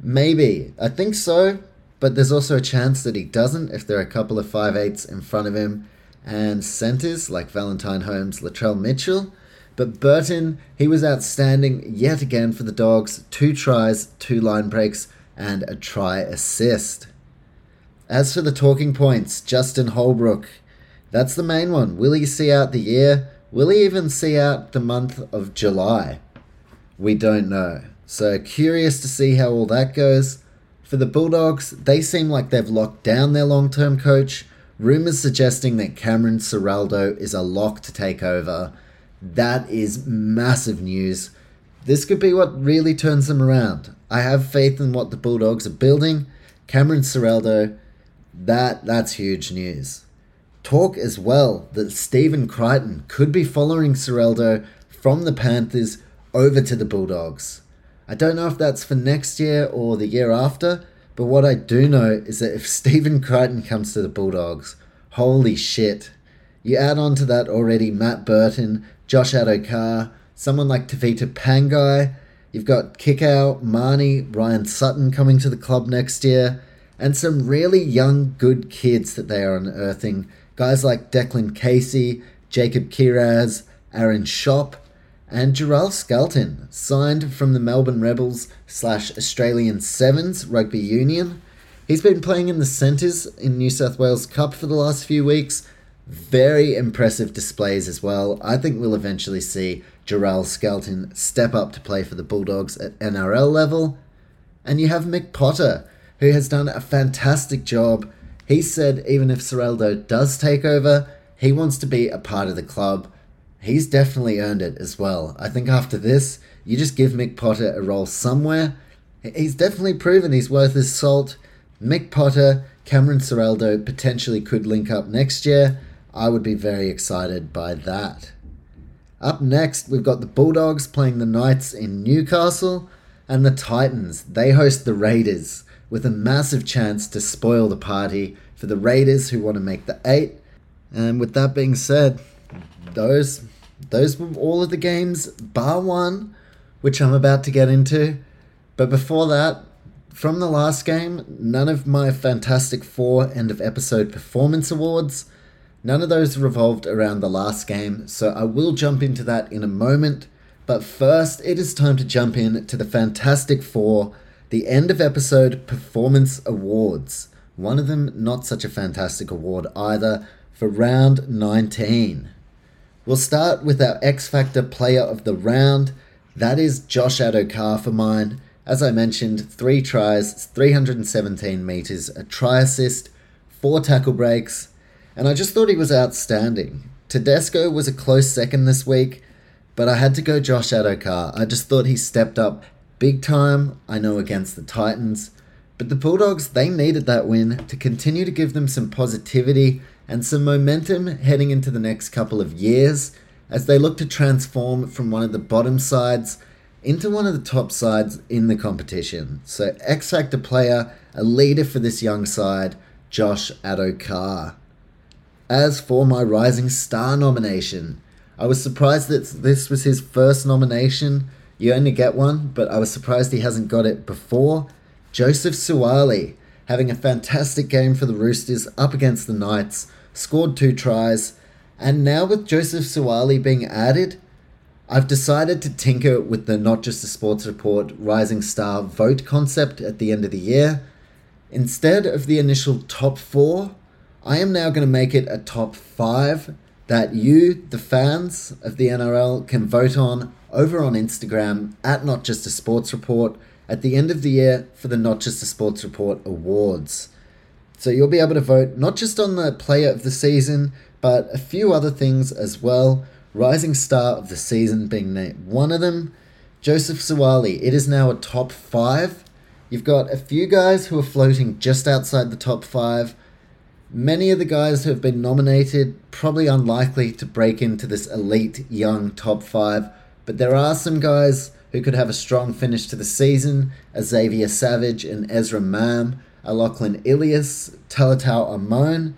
Maybe. I think so, but there's also a chance that he doesn't if there are a couple of 5'8s in front of him and centres like Valentine Holmes, Latrell Mitchell. But Burton, he was outstanding yet again for the Dogs. Two tries, two line breaks, and a try assist. As for the talking points, Justin Holbrook, that's the main one. Will he see out the year? Will he even see out the month of July? We don't know. So curious to see how all that goes. For the Bulldogs, they seem like they've locked down their long term coach. Rumours suggesting that Cameron Ciraldo is a lock to take over. That is massive news. This could be what really turns them around. I have faith in what the Bulldogs are building. Cameron Ciraldo, that that's huge news. Talk as well that Stephen Crichton could be following Ciraldo from the Panthers over to the Bulldogs. I don't know if that's for next year or the year after, but what I do know is that if Stephen Crichton comes to the Bulldogs, holy shit. You add on to that already Matt Burton, Josh Addo-Carr, someone like Tevita Pangai, you've got Kikau, Mahoney, Ryan Sutton coming to the club next year, and some really young, good kids that they are unearthing Guys like Declan Casey, Jacob Kiraz, Aaron Schoupp, and Gerald Skelton, signed from the Melbourne Rebels slash Australian Sevens Rugby Union. He's been playing in the centres in New South Wales Cup for the last few weeks. Very impressive displays as well. I think we'll eventually see Gerald Skelton step up to play for the Bulldogs at NRL level. And you have Mick Potter, who has done a fantastic job he said even if Ciraldo does take over, he wants to be a part of the club. He's definitely earned it as well. I think after this, you just give Mick Potter a role somewhere. He's definitely proven he's worth his salt. Mick Potter, Cameron Ciraldo potentially could link up next year. I would be very excited by that. Up next, we've got the Bulldogs playing the Knights in Newcastle, and the Titans. They host the Raiders with a massive chance to spoil the party for the Raiders who want to make the eight. And with that being said, those those were all of the games, bar one, which I'm about to get into. But before that, from the last game, none of my Fantastic Four end of episode performance awards, none of those revolved around the last game, so I will jump into that in a moment. But first, it is time to jump in to the Fantastic Four the end of episode performance awards. One of them, not such a fantastic award either, for round 19. We'll start with our X Factor player of the round. That is Josh Addo-Carr for mine. As I mentioned, three tries, 317 metres, a try assist, four tackle breaks, and I just thought he was outstanding. Tedesco was a close second this week, but I had to go Josh Addo-Carr. I just thought he stepped up big time, I know, against the Titans. But the Bulldogs, they needed that win to continue to give them some positivity and some momentum heading into the next couple of years as they look to transform from one of the bottom sides into one of the top sides in the competition. So, X Factor player, a leader for this young side, Josh Addo-Carr. As for my Rising Star nomination, I was surprised that this was his first nomination. You only get one, but I was surprised he hasn't got it before. Joseph Suaalii, having a fantastic game for the Roosters up against the Knights, scored two tries, and now with Joseph Suaalii being added, I've decided to tinker with the Not Just a Sports Report Rising Star vote concept at the end of the year. Instead of the initial top four, I am now going to make it a top five that you, the fans of the NRL, can vote on over on Instagram at Not Just a Sports Report at the end of the year for the Not Just a Sports Report Awards. So you'll be able to vote not just on the player of the season, but a few other things as well. Rising Star of the Season being named one of them. Joseph Suaalii, it is now a top five. You've got a few guys who are floating just outside the top five. Many of the guys who have been nominated probably unlikely to break into this elite young top five, but there are some guys who could have a strong finish to the season, Xavier Savage and Ezra Mam, a Lachlan Ilias, Talatau Amone.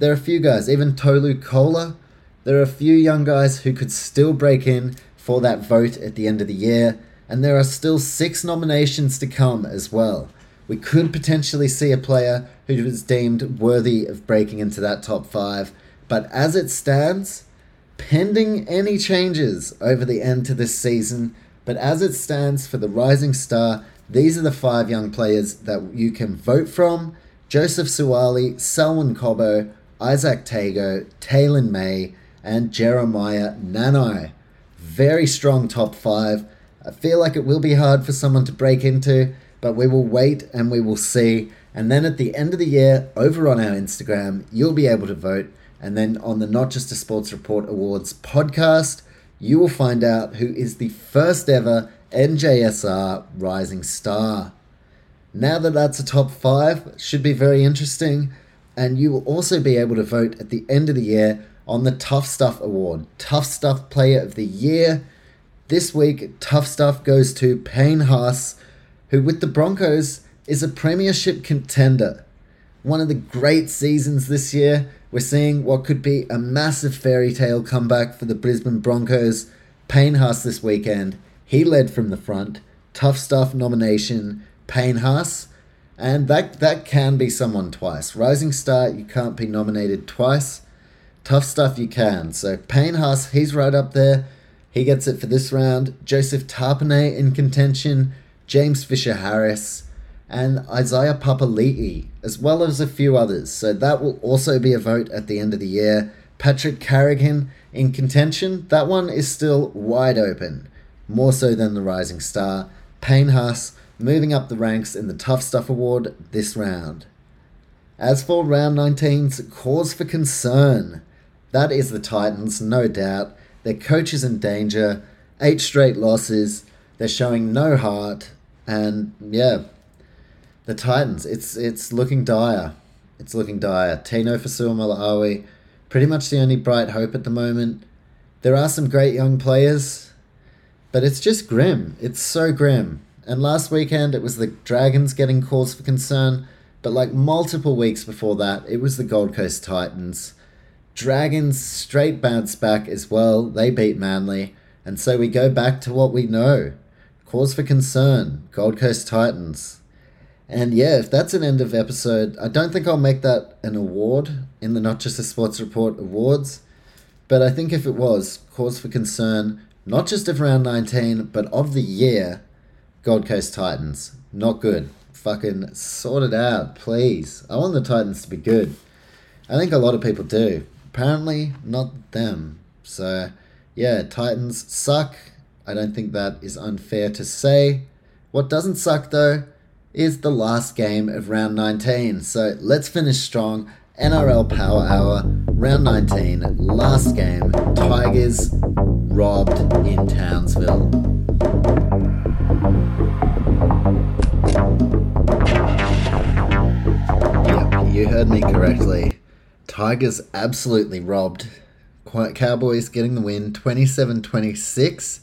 There are a few guys, even Tolu Koula, there are a few young guys who could still break in for that vote at the end of the year, and there are still six nominations to come as well. We could potentially see a player who was deemed worthy of breaking into that top five, but as it stands, pending any changes over the end to this season, but as it stands for the Rising Star, these are the five young players that you can vote from Joseph Suaalii, Selwyn Cobbo, Izack Tago, Taylan May, and Jeremiah Nanai. Very strong top five. I feel like it will be hard for someone to break into, but we will wait and we will see. And then at the end of the year, over on our Instagram, you'll be able to vote. And then on the Not Just a Sports Report Awards podcast, you will find out who is the first ever NJSR Rising Star. Now that that's a top five, should be very interesting. And you will also be able to vote at the end of the year on the Tough Stuff Award. Tough Stuff Player of the Year. This week, Tough Stuff goes to Payne Haas, who with the Broncos is a premiership contender. One of the great seasons this year. We're seeing what could be a massive fairy tale comeback for the Brisbane Broncos. Payne Haas this weekend. He led from the front. Tough Stuff nomination, Payne Haas. And that, that can be someone twice. Rising Star, you can't be nominated twice tough stuff you can. So Payne Haas, he's right up there. He gets it for this round. Joseph Tapine in contention, James Fisher Harris, and Isaiah Papali'i, as well as a few others. So that will also be a vote at the end of the year. Patrick Carrigan in contention. That one is still wide open, more so than the Rising Star. Payne Haas moving up the ranks in the Tough Stuff Award this round. As for round 19's cause for concern, that is the Titans, no doubt. Their coach is in danger. Eight straight losses. They're showing no heart. And yeah, the Titans, it's it's looking dire. It's looking dire. Tino Fa'asuamaleaui, pretty much the only bright hope at the moment. There are some great young players, but it's just grim. It's so grim. And last weekend it was the Dragons getting cause for concern, but like multiple weeks before that, it was the Gold Coast Titans. Dragons straight bounce back as well. They beat Manly. And so we go back to what we know. Cause for concern, Gold Coast Titans. And yeah, if that's an end of episode, I don't think I'll make that an award in the Not Just a Sports Report awards. But I think if it was, cause for concern, not just of round 19, but of the year, Gold Coast Titans. Not good. Fucking sort it out, please. I want the Titans to be good. I think a lot of people do. Apparently, not them. So, yeah, Titans suck. I don't think that is unfair to say. What doesn't suck though is the last game of round 19. So let's finish strong. NRL Power Hour, round 19, last game. Tigers robbed in Townsville. Yep, you heard me correctly. Tigers absolutely robbed. Cowboys getting the win 27 26.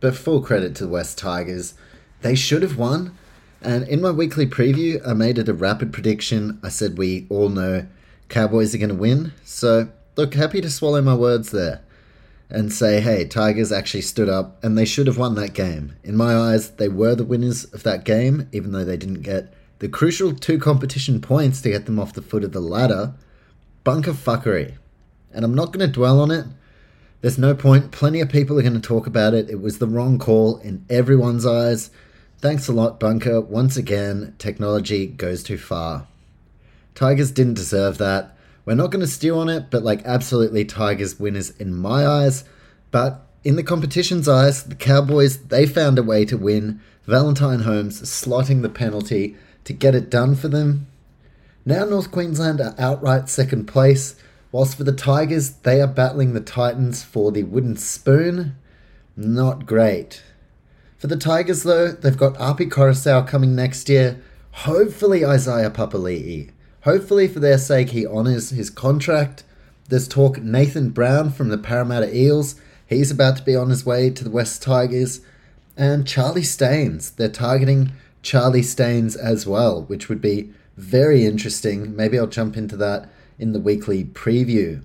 But full credit to the West Tigers. They should have won. And in my weekly preview, I made it a rapid prediction. I said we all know Cowboys are going to win. So, look, happy to swallow my words there and say, hey, Tigers actually stood up and they should have won that game. In my eyes, they were the winners of that game, even though they didn't get the crucial two competition points to get them off the foot of the ladder. Bunker fuckery. And I'm not going to dwell on it. There's no point. Plenty of people are going to talk about it. It was the wrong call in everyone's eyes. Thanks a lot, Bunker. Once again, technology goes too far. Tigers didn't deserve that. We're not going to stew on it, but like absolutely Tigers winners in my eyes. But in the competition's eyes, the Cowboys, they found a way to win. Valentine Holmes slotting the penalty to get it done for them. Now North Queensland are outright second place, whilst for the Tigers, they are battling the Titans for the wooden spoon. Not great. For the Tigers, though, they've got Api Koroisau coming next year. Hopefully, Isaiah Papali'i. Hopefully, for their sake, he honours his contract. There's talk Nathan Brown from the Parramatta Eels. He's about to be on his way to the West Tigers. And Charlie Staines. They're targeting Charlie Staines as well, which would be very interesting. Maybe I'll jump into that in the weekly preview.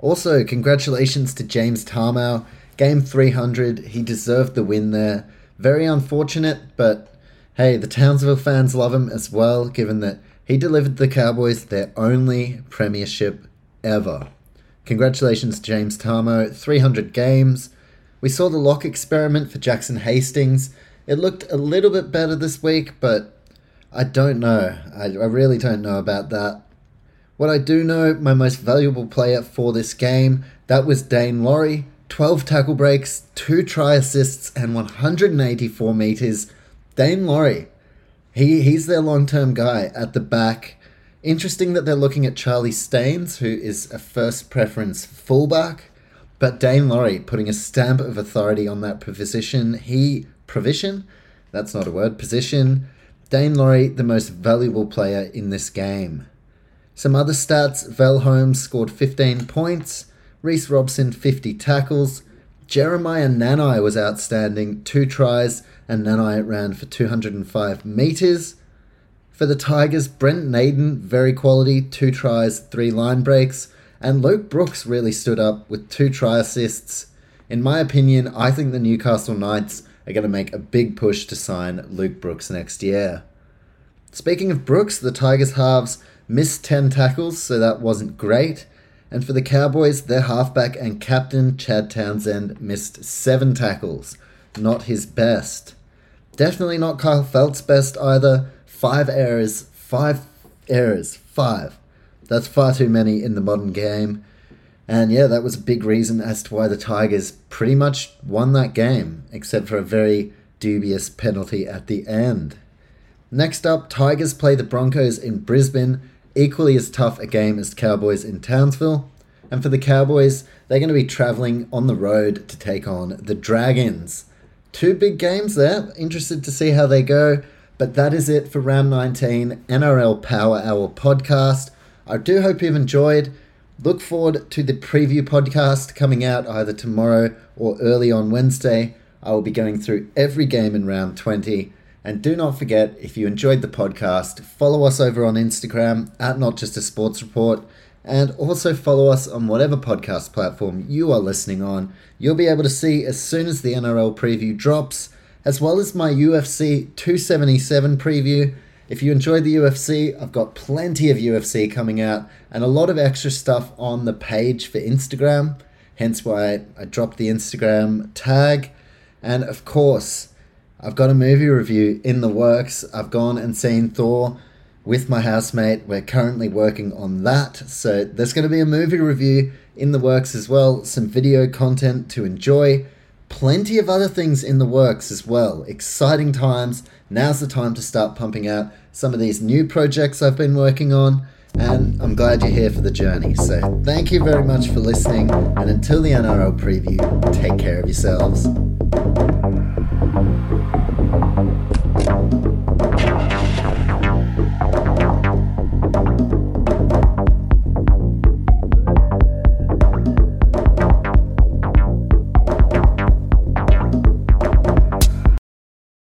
Also, congratulations to James Tamou. Game 300, he deserved the win there. Very unfortunate, but hey, the Townsville fans love him as well, given that he delivered the Cowboys their only premiership ever. Congratulations, James Tamou. 300 games. We saw the lock experiment for Jackson Hastings. It looked a little bit better this week, but I don't know. I, I really don't know about that. What I do know, my most valuable player for this game, that was Daine Laurie. 12 tackle breaks, 2 try assists, and 184 metres. Daine Laurie, he he's their long term guy at the back. Interesting that they're looking at Charlie Staines, who is a first preference fullback, but Daine Laurie putting a stamp of authority on that position. He provision, that's not a word, position. Daine Laurie, the most valuable player in this game. Some other stats: Val Holmes scored 15 points. Reece Robson 50 tackles. Jeremiah Nanai was outstanding, two tries and Nanai ran for 205 metres. For the Tigers, Brent Naden, very quality, two tries, three line breaks, and Luke Brooks really stood up with two try assists. In my opinion, I think the Newcastle Knights are going to make a big push to sign Luke Brooks next year. Speaking of Brooks, the Tigers halves missed 10 tackles, so that wasn't great. And for the Cowboys, their halfback and captain, Chad Townsend, missed 7 tackles. Not his best. Definitely not Kyle Feldt's best either. Five errors. Five errors. Five. That's far too many in the modern game. And yeah, that was a big reason as to why the Tigers pretty much won that game, except for a very dubious penalty at the end. Next up, Tigers play the Broncos in Brisbane, equally as tough a game as Cowboys in Townsville. And for the Cowboys, they're going to be travelling on the road to take on the Dragons. Two big games there. Interested to see how they go. But that is it for round 19 NRL Power Hour podcast. I do hope you've enjoyed. Look forward to the preview podcast coming out either tomorrow or early on Wednesday. I will be going through every game in round 20. And do not forget, if you enjoyed the podcast, follow us over on Instagram at Not Just a Sports Report and also follow us on whatever podcast platform you are listening on. You'll be able to see as soon as the NRL preview drops, as well as my UFC 277 preview. If you enjoyed the UFC, I've got plenty of UFC coming out and a lot of extra stuff on the page for Instagram, hence why I dropped the Instagram tag. And of course, I've got a movie review in the works. I've gone and seen Thor with my housemate. We're currently working on that. So there's going to be a movie review in the works as well, some video content to enjoy, plenty of other things in the works as well. Exciting times. Now's the time to start pumping out some of these new projects I've been working on. And I'm glad you're here for the journey. So, thank you very much for listening. And until the NRL preview, take care of yourselves.